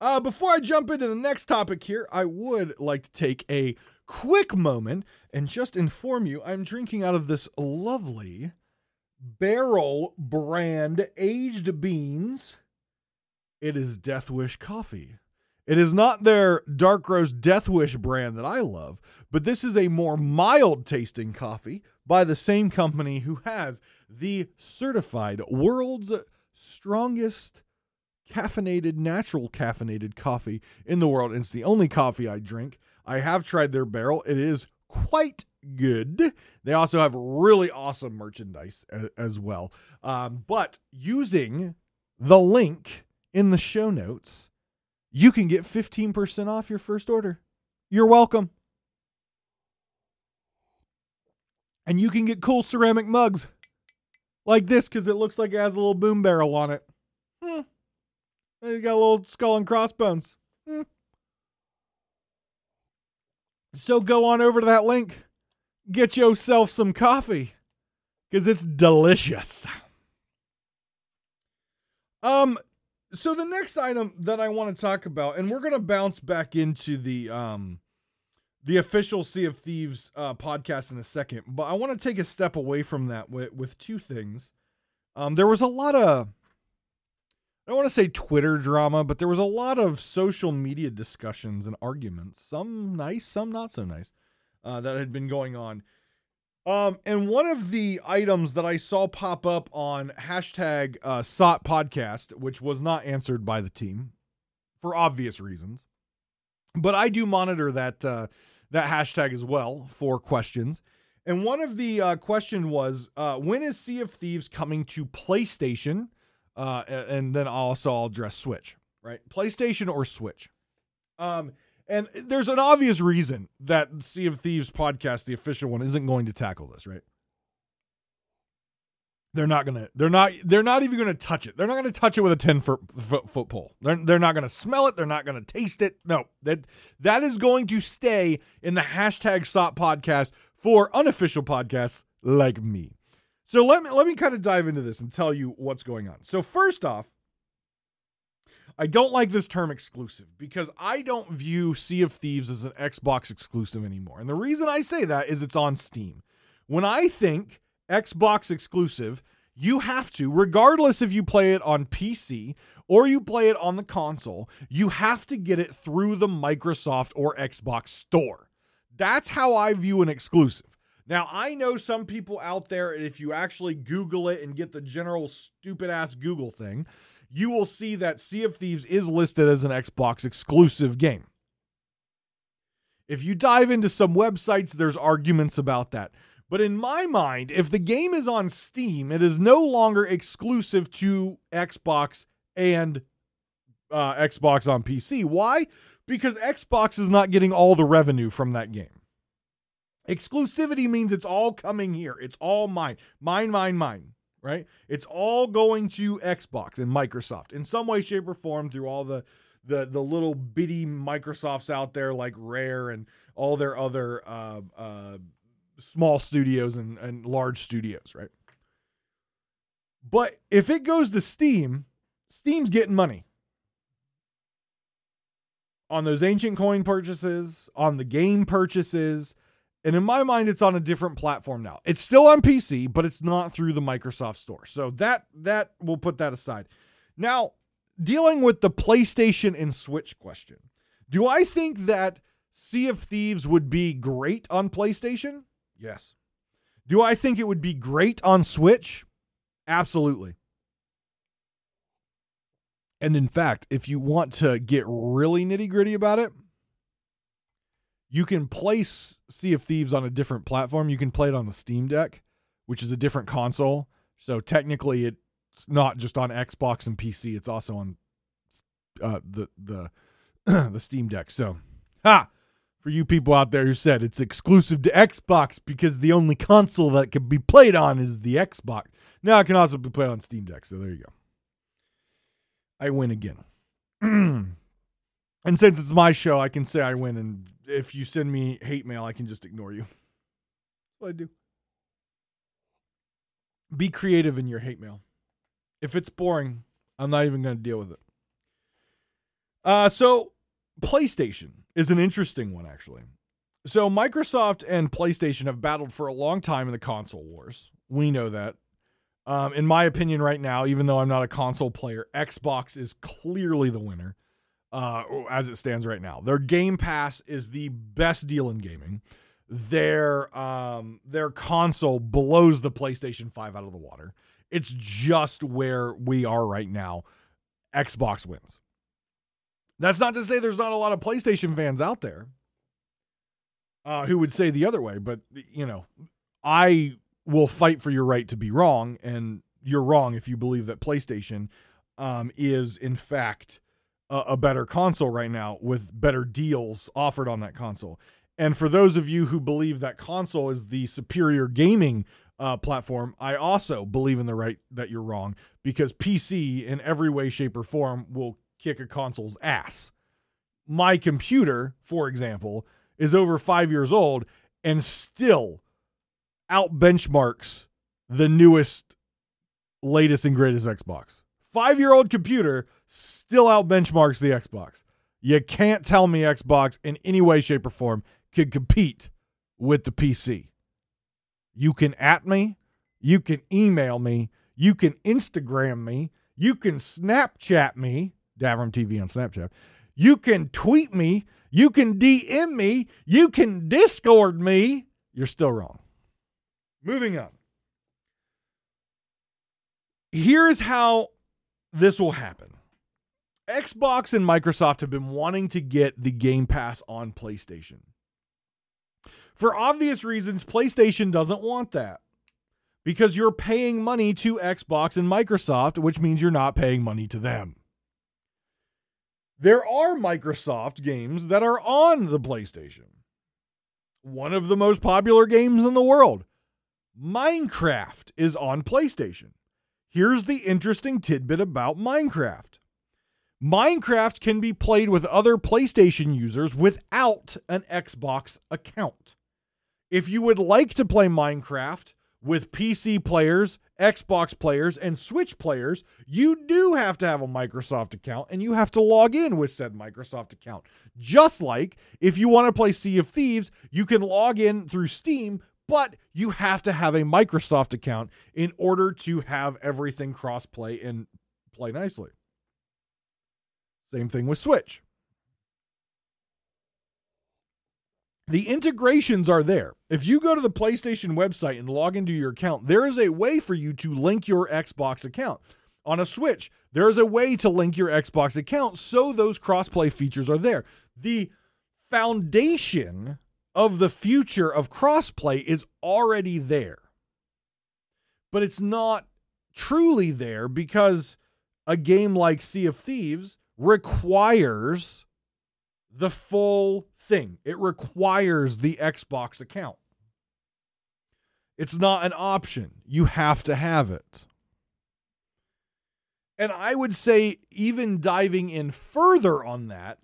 uh, before I jump into the next topic here, I would like to take a quick moment and just inform you I'm drinking out of this lovely barrel brand aged beans. It is Death Wish coffee. It is not their dark roast Death Wish brand that I love, but this is a more mild tasting coffee by the same company who has the certified world's strongest caffeinated, natural caffeinated coffee in the world. It's the only coffee I drink. I have tried their barrel. It is quite good. They also have really awesome merchandise a- as well. Um, but using the link in the show notes, you can get 15% off your first order. You're welcome. And you can get cool ceramic mugs like this because it looks like it has a little boom barrel on it. You got a little skull and crossbones. Hmm. So go on over to that link. Get yourself some coffee because it's delicious. Um, so the next item that I want to talk about, and we're gonna bounce back into the um the official Sea of Thieves uh, podcast in a second, but I want to take a step away from that with, with two things. Um, there was a lot of I don't want to say Twitter drama, but there was a lot of social media discussions and arguments, some nice, some not so nice, uh, that had been going on. Um, and one of the items that I saw pop up on hashtag uh, SOT podcast, which was not answered by the team for obvious reasons, but I do monitor that uh, that hashtag as well for questions. And one of the uh, question was, uh, when is Sea of Thieves coming to PlayStation? Uh, and then also I'll address Switch, right? PlayStation or Switch. Um, and there's an obvious reason that Sea of Thieves podcast, the official one, isn't going to tackle this, right? They're not gonna. They're not. They're not even gonna touch it. They're not gonna touch it with a ten foot, foot, foot pole. They're, they're not gonna smell it. They're not gonna taste it. No, that that is going to stay in the hashtag SOT podcast for unofficial podcasts like me. So let me let me kind of dive into this and tell you what's going on. So first off, I don't like this term exclusive because I don't view Sea of Thieves as an Xbox exclusive anymore. And the reason I say that is it's on Steam. When I think Xbox exclusive, you have to, regardless if you play it on PC or you play it on the console, you have to get it through the Microsoft or Xbox store. That's how I view an exclusive. Now, I know some people out there, if you actually Google it and get the general stupid ass Google thing, you will see that Sea of Thieves is listed as an Xbox exclusive game. If you dive into some websites, there's arguments about that. But in my mind, if the game is on Steam, it is no longer exclusive to Xbox and uh, Xbox on PC. Why? Because Xbox is not getting all the revenue from that game. Exclusivity means it's all coming here. It's all mine. Mine, mine, mine. Right? It's all going to Xbox and Microsoft in some way, shape, or form through all the the the little bitty Microsofts out there like Rare and all their other uh, uh, small studios and, and large studios, right? But if it goes to Steam, Steam's getting money on those ancient coin purchases, on the game purchases. And in my mind, it's on a different platform now. It's still on PC, but it's not through the Microsoft Store. So that that we'll put that aside. Now, dealing with the PlayStation and Switch question. Do I think that Sea of Thieves would be great on PlayStation? Yes. Do I think it would be great on Switch? Absolutely. And in fact, if you want to get really nitty gritty about it, you can place Sea of Thieves on a different platform. You can play it on the Steam Deck, which is a different console. So technically, it's not just on Xbox and PC. It's also on uh, the the the Steam Deck. So, ha! For you people out there who said it's exclusive to Xbox because the only console that can be played on is the Xbox. Now it can also be played on Steam Deck. So there you go. I win again. and since it's my show, I can say I win. And if you send me hate mail, I can just ignore you. What I do. Be creative in your hate mail. If it's boring, I'm not even going to deal with it. Uh, so PlayStation is an interesting one, actually. So Microsoft and PlayStation have battled for a long time in the console wars. We know that. Um, in my opinion, right now, even though I'm not a console player, Xbox is clearly the winner uh, as it stands right now. Their Game Pass is the best deal in gaming. Their um, their console blows the PlayStation 5 out of the water. It's just where we are right now. Xbox wins. That's not to say there's not a lot of PlayStation fans out there uh, who would say the other way, but you know, I will fight for your right to be wrong, and you're wrong if you believe that PlayStation um, is in fact a, a better console right now with better deals offered on that console. And for those of you who believe that console is the superior gaming uh, platform, I also believe in the right that you're wrong because PC in every way, shape, or form will kick a console's ass. My computer, for example, is over five years old and still out benchmarks the newest, latest, and greatest Xbox. Five year old computer still out benchmarks the Xbox. You can't tell me Xbox in any way, shape, or form can compete with the PC. You can at me, you can email me, you can Instagram me, you can Snapchat me, Davrim TV on Snapchat. You can tweet me, you can DM me, you can Discord me. You're still wrong. Moving on. Here's how this will happen. Xbox and Microsoft have been wanting to get the Game Pass on PlayStation. For obvious reasons, PlayStation doesn't want that because you're paying money to Xbox and Microsoft, which means you're not paying money to them. There are Microsoft games that are on the PlayStation. One of the most popular games in the world, Minecraft is on PlayStation. Here's the interesting tidbit about Minecraft Minecraft can be played with other PlayStation users without an Xbox account. If you would like to play Minecraft with PC players, Xbox players, and Switch players, you do have to have a Microsoft account and you have to log in with said Microsoft account. Just like if you want to play Sea of Thieves, you can log in through Steam, but you have to have a Microsoft account in order to have everything cross-play and play nicely. Same thing with Switch. The integrations are there. If you go to the PlayStation website and log into your account, there is a way for you to link your Xbox account. On a Switch, there is a way to link your Xbox account so those crossplay features are there. The foundation of the future of crossplay is already there. But it's not truly there because a game like Sea of Thieves requires the full thing. It requires the Xbox account. It's not an option. You have to have it. And I would say, even diving in further on that,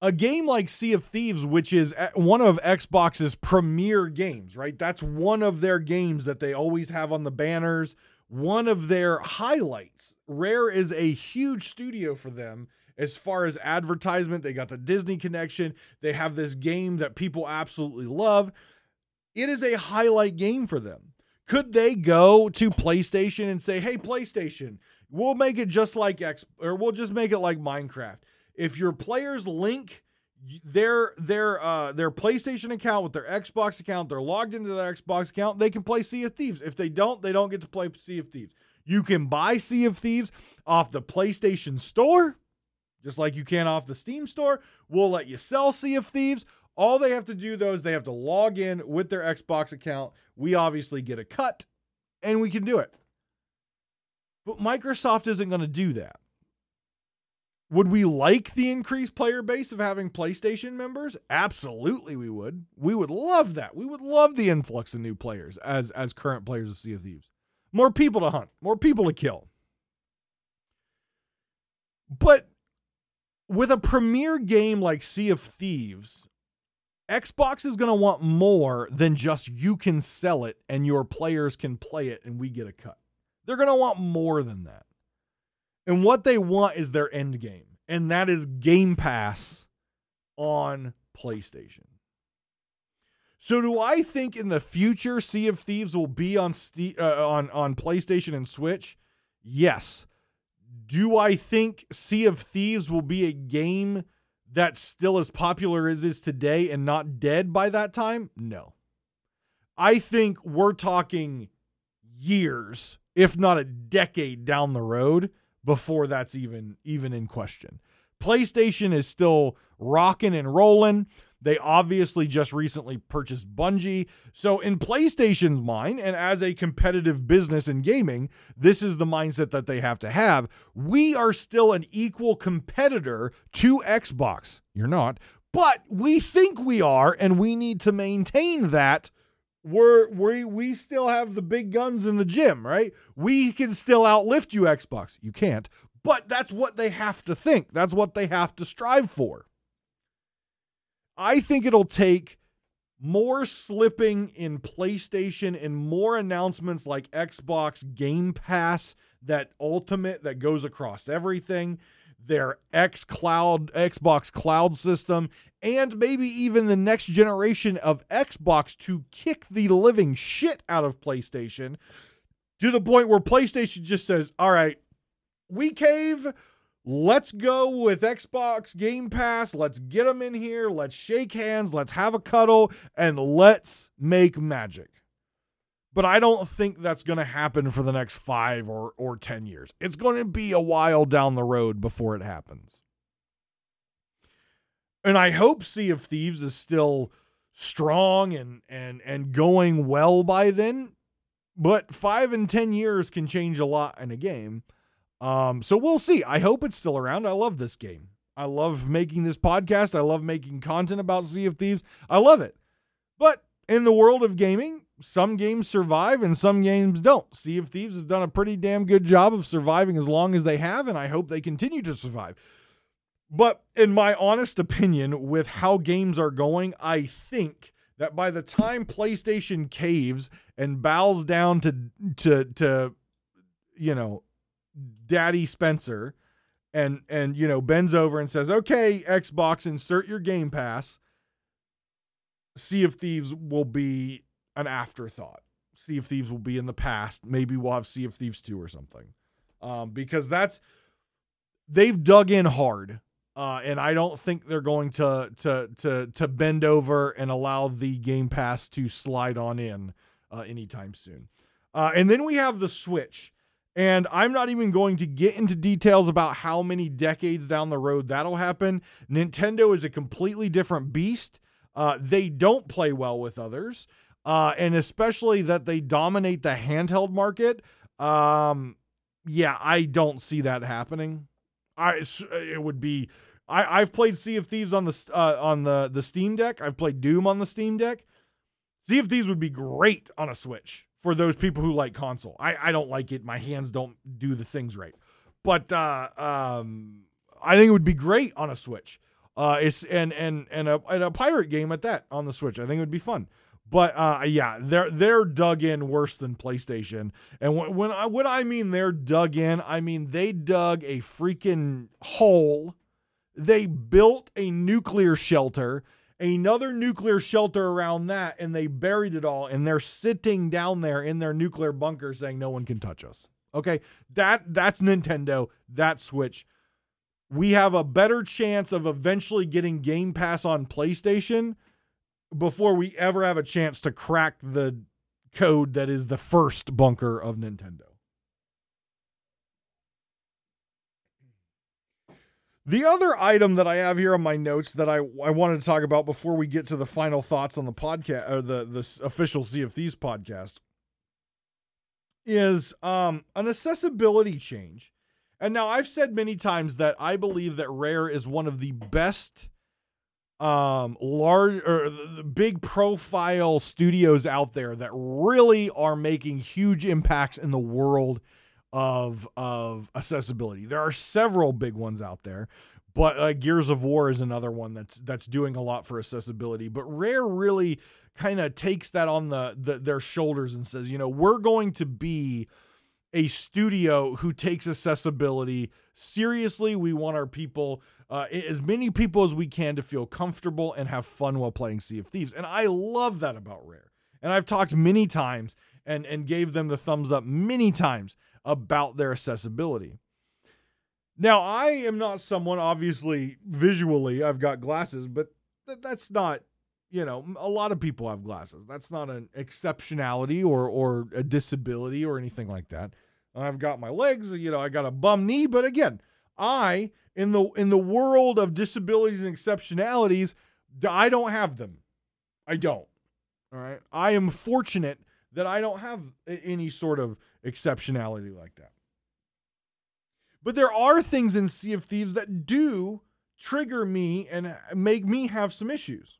a game like Sea of Thieves, which is eh, one of Xbox's premier games, right? That's one of their games that they always have on the banners, one of their highlights. Rare is a huge studio for them as far as advertisement. They got the Disney connection, they have this game that people absolutely love. It is a highlight game for them. Could they go to PlayStation and say, hey, PlayStation, we'll make it just like X, or we'll just make it like Minecraft? If your players link their their uh their PlayStation account with their Xbox account, they're logged into their Xbox account, they can play Sea of Thieves. If they don't, they don't get to play Sea of Thieves. You can buy Sea of Thieves off the PlayStation Store, just like you can off the Steam Store. We'll let you sell Sea of Thieves. All they have to do though is they have to log in with their Xbox account. We obviously get a cut and we can do it. But Microsoft isn't going to do that. Would we like the increased player base of having PlayStation members? Absolutely, we would. We would love that. We would love the influx of new players as as current players of Sea of Thieves. More people to hunt, more people to kill. But with a premier game like Sea of Thieves, Xbox is going to want more than just you can sell it and your players can play it and we get a cut. They're going to want more than that. And what they want is their end game, and that is Game Pass on PlayStation. So do I think in the future Sea of Thieves will be on uh, on on PlayStation and Switch? Yes. Do I think Sea of Thieves will be a game that's still as popular as is today and not dead by that time? No. I think we're talking years, if not a decade down the road before that's even even in question. PlayStation is still rocking and rolling. They obviously just recently purchased Bungie. So, in PlayStation's mind, and as a competitive business in gaming, this is the mindset that they have to have. We are still an equal competitor to Xbox. You're not, but we think we are, and we need to maintain that we're we we still have the big guns in the gym, right? We can still outlift you, Xbox. You can't, but that's what they have to think. That's what they have to strive for. I think it'll take more slipping in PlayStation and more announcements like Xbox Game Pass, that ultimate that goes across everything, their X Cloud, Xbox Cloud system, and maybe even the next generation of Xbox to kick the living shit out of PlayStation to the point where PlayStation just says, all right, we cave. Let's go with Xbox Game Pass. Let's get them in here. Let's shake hands. Let's have a cuddle and let's make magic. But I don't think that's going to happen for the next five or, or 10 years. It's going to be a while down the road before it happens. And I hope Sea of Thieves is still strong and, and, and going well by then. But five and 10 years can change a lot in a game. Um, so we'll see. I hope it's still around. I love this game. I love making this podcast. I love making content about Sea of Thieves. I love it. But in the world of gaming, some games survive and some games don't. Sea of Thieves has done a pretty damn good job of surviving as long as they have, and I hope they continue to survive. But in my honest opinion, with how games are going, I think that by the time PlayStation caves and bows down to to to you know Daddy Spencer and and you know bends over and says, "Okay, Xbox, insert your Game Pass." Sea of Thieves will be an afterthought. Sea of Thieves will be in the past. Maybe we'll have Sea of Thieves 2 or something. Um, because that's they've dug in hard. Uh, and I don't think they're going to to to to bend over and allow the Game Pass to slide on in uh, anytime soon. Uh, and then we have the Switch, and I'm not even going to get into details about how many decades down the road that'll happen. Nintendo is a completely different beast. Uh, they don't play well with others, uh, and especially that they dominate the handheld market. Um, yeah, I don't see that happening. I it would be. I I've played Sea of Thieves on the uh, on the the Steam Deck. I've played Doom on the Steam Deck. Sea of Thieves would be great on a Switch for those people who like console. I I don't like it. My hands don't do the things right, but uh, um, I think it would be great on a Switch. Uh, it's and and and a and a pirate game at that on the Switch. I think it would be fun. But uh, yeah, they're they're dug in worse than PlayStation. And when when I what I mean they're dug in, I mean they dug a freaking hole. They built a nuclear shelter, another nuclear shelter around that, and they buried it all. And they're sitting down there in their nuclear bunker, saying no one can touch us. Okay, that that's Nintendo. That's Switch. We have a better chance of eventually getting Game Pass on PlayStation before we ever have a chance to crack the code that is the first bunker of Nintendo. The other item that I have here on my notes that I, I wanted to talk about before we get to the final thoughts on the podcast or the, the official Sea of Thieves podcast is um, an accessibility change. And now I've said many times that I believe that Rare is one of the best um large or the big profile studios out there that really are making huge impacts in the world of of accessibility. There are several big ones out there, but uh, Gears of War is another one that's that's doing a lot for accessibility. But Rare really kind of takes that on the, the their shoulders and says, you know, we're going to be a studio who takes accessibility seriously. We want our people, uh, as many people as we can, to feel comfortable and have fun while playing Sea of Thieves. And I love that about Rare. And I've talked many times and and gave them the thumbs up many times about their accessibility. Now, I am not someone, obviously, visually, I've got glasses, but that's not, you know, a lot of people have glasses. That's not an exceptionality or, or a disability or anything like that. I've got my legs, you know, I got a bum knee, but again, I, in the in the world of disabilities and exceptionalities, I don't have them. I don't. All right. I am fortunate that I don't have any sort of exceptionality like that. But there are things in Sea of Thieves that do trigger me and make me have some issues.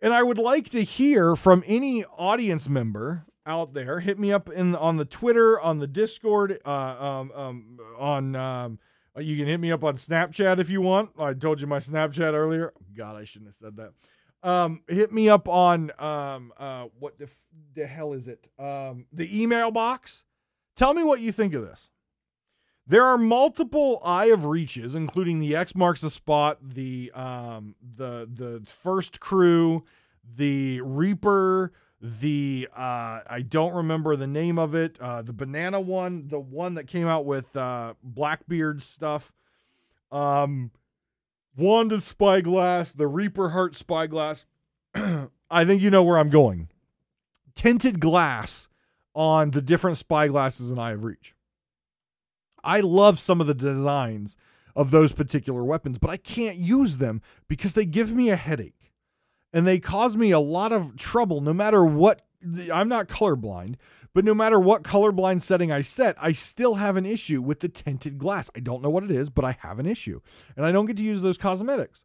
And I would like to hear from any audience member out there. Hit me up in on the Twitter, on the Discord, uh, um, um, on. Um, you can hit me up on Snapchat if you want. I told you my Snapchat earlier. God, I shouldn't have said that. Um, hit me up on um, uh, what the, f- the hell is it? Um, the email box. Tell me what you think of this. There are multiple Eye of Reaches, including the X marks the spot, the um, the the first crew, the Reaper, the uh, I don't remember the name of it, uh, the banana one, the one that came out with uh, Blackbeard stuff. Um, Wanda Spyglass, the Reaper Heart Spyglass. I think you know where I'm going. Tinted glass on the different spyglasses in Eye of Reach. I love some of the designs of those particular weapons, but I can't use them because they give me a headache and they cause me a lot of trouble no matter what. I'm not colorblind, but no matter what colorblind setting I set, I still have an issue with the tinted glass. I don't know what it is, but I have an issue and I don't get to use those cosmetics.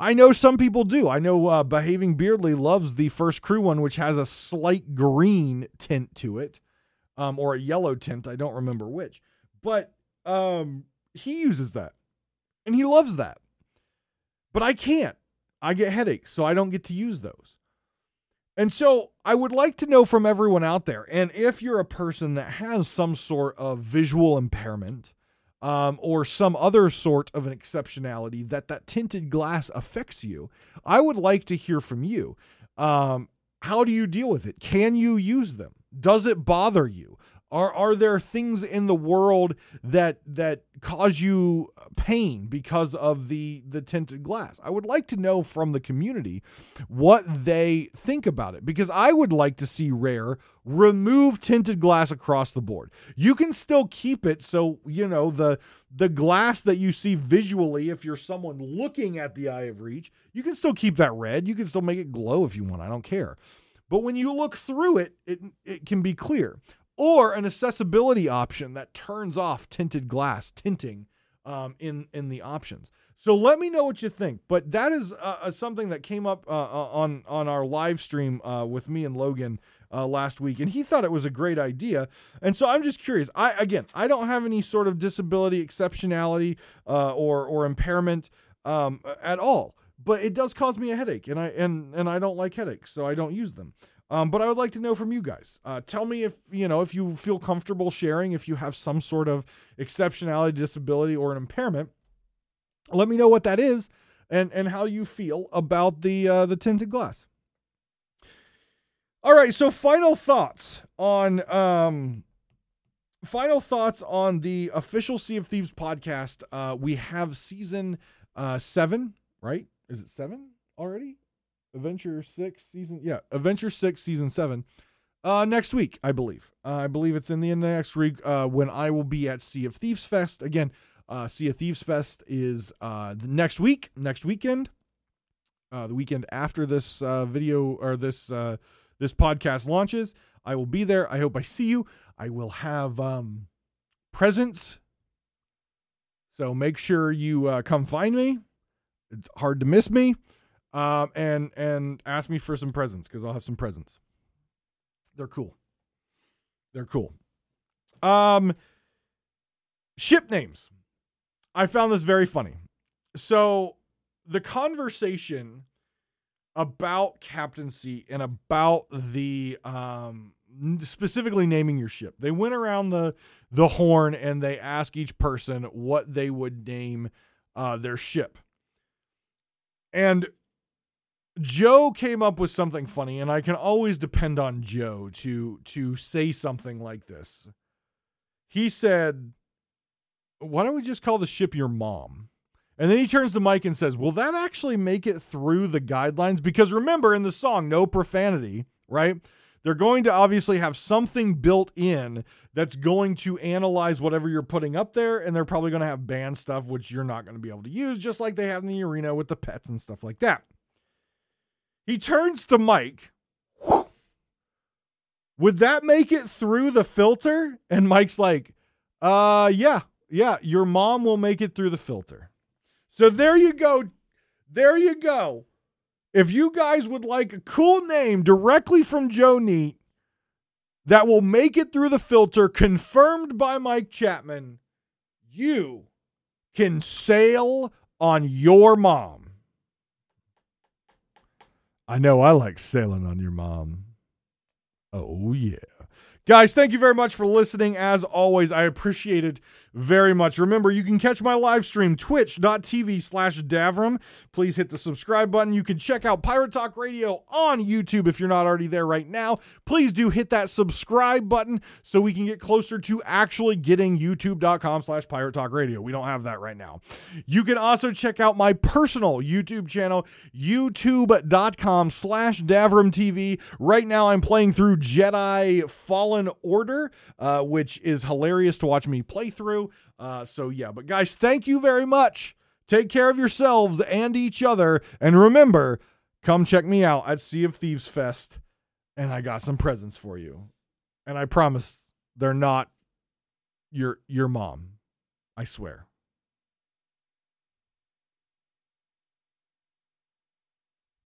I know some people do. I know uh, Behaving Beardly loves the first crew one, which has a slight green tint to it, um, or a yellow tint. I don't remember which, but um, he uses that, and he loves that. But I can't. I get headaches, so I don't get to use those. And so I would like to know from everyone out there, and if you're a person that has some sort of visual impairment um, or some other sort of an exceptionality that that tinted glass affects you, I would like to hear from you. Um, how do you deal with it? Can you use them? Does it bother you? Are are there things in the world that that cause you pain because of the the tinted glass? I would like to know from the community what they think about it because I would like to see Rare remove tinted glass across the board. You can still keep it so you know the the glass that you see visually if you're someone looking at the eye of reach, you can still keep that red. You can still make it glow if you want. I don't care. But when you look through it, it it can be clear or an accessibility option that turns off tinted glass tinting um, in in the options. So let me know what you think. But that is uh, uh, something that came up uh, uh, on on our live stream uh, with me and Logan uh, last week, and he thought it was a great idea. And so I'm just curious. I again, I don't have any sort of disability exceptionality or or impairment um, at all, but it does cause me a headache, and I and and I don't like headaches, so I don't use them. Um, but I would like to know from you guys. Uh, tell me if you know if you feel comfortable sharing, if you have some sort of exceptionality, disability, or an impairment. Let me know what that is, and and how you feel about the uh, the tinted glass. All right, so final thoughts on um, final thoughts on the official Sea of Thieves podcast. Uh, we have season uh, seven, right? Is it seven already? Adventure Six season, yeah, Adventure Six season seven. Uh, next week, I believe. Uh, I believe it's in the end of next week uh, when I will be at Sea of Thieves Fest again. Uh, sea of Thieves Fest is uh next week, next weekend, uh, the weekend after this uh, video or this uh, this podcast launches. I will be there. I hope I see you. I will have um, presents, so make sure you uh, come find me. It's hard to miss me um, and and ask me for some presents because I'll have some presents. They're cool. They're cool. Um, ship names. I found this very funny. So the conversation about captaincy and about the um specifically naming your ship. They went around the the horn and they asked each person what they would name uh, their ship. And Joe came up with something funny, and I can always depend on Joe to to say something like this. He said, "Why don't we just call the ship your mom?" And then he turns to Mike and says, "Will that actually make it through the guidelines? Because remember, in the song, no profanity, right? They're going to obviously have something built in that's going to analyze whatever you're putting up there, and they're probably going to have banned stuff which you're not going to be able to use, just like they have in the arena with the pets and stuff like that." He turns to Mike. Would that make it through the filter? And Mike's like, uh, yeah, yeah, your mom will make it through the filter. So there you go. There you go. If you guys would like a cool name directly from Joe Neate that will make it through the filter, confirmed by Mike Chapman, you can sail on your mom. I know I like sailing on your mom. Oh, yeah. Guys, thank you very much for listening. As always, I appreciate it very much. Remember, you can catch my live stream, twitch.tv slash Davrim. Please hit the subscribe button. You can check out Pirate Talk Radio on YouTube if you're not already there right now. Please do hit that subscribe button so we can get closer to actually getting youtube.com slash Pirate Talk Radio. We don't have that right now. You can also check out my personal YouTube channel, youtube.com slash Davrim TV. Right now, I'm playing through Jedi Fallen Order, uh, which is hilarious to watch me play through. Uh, so, yeah, but guys, thank you very much. Take care of yourselves and each other. And remember, come check me out at Sea of Thieves Fest. And I got some presents for you. And I promise they're not your your mom. I swear.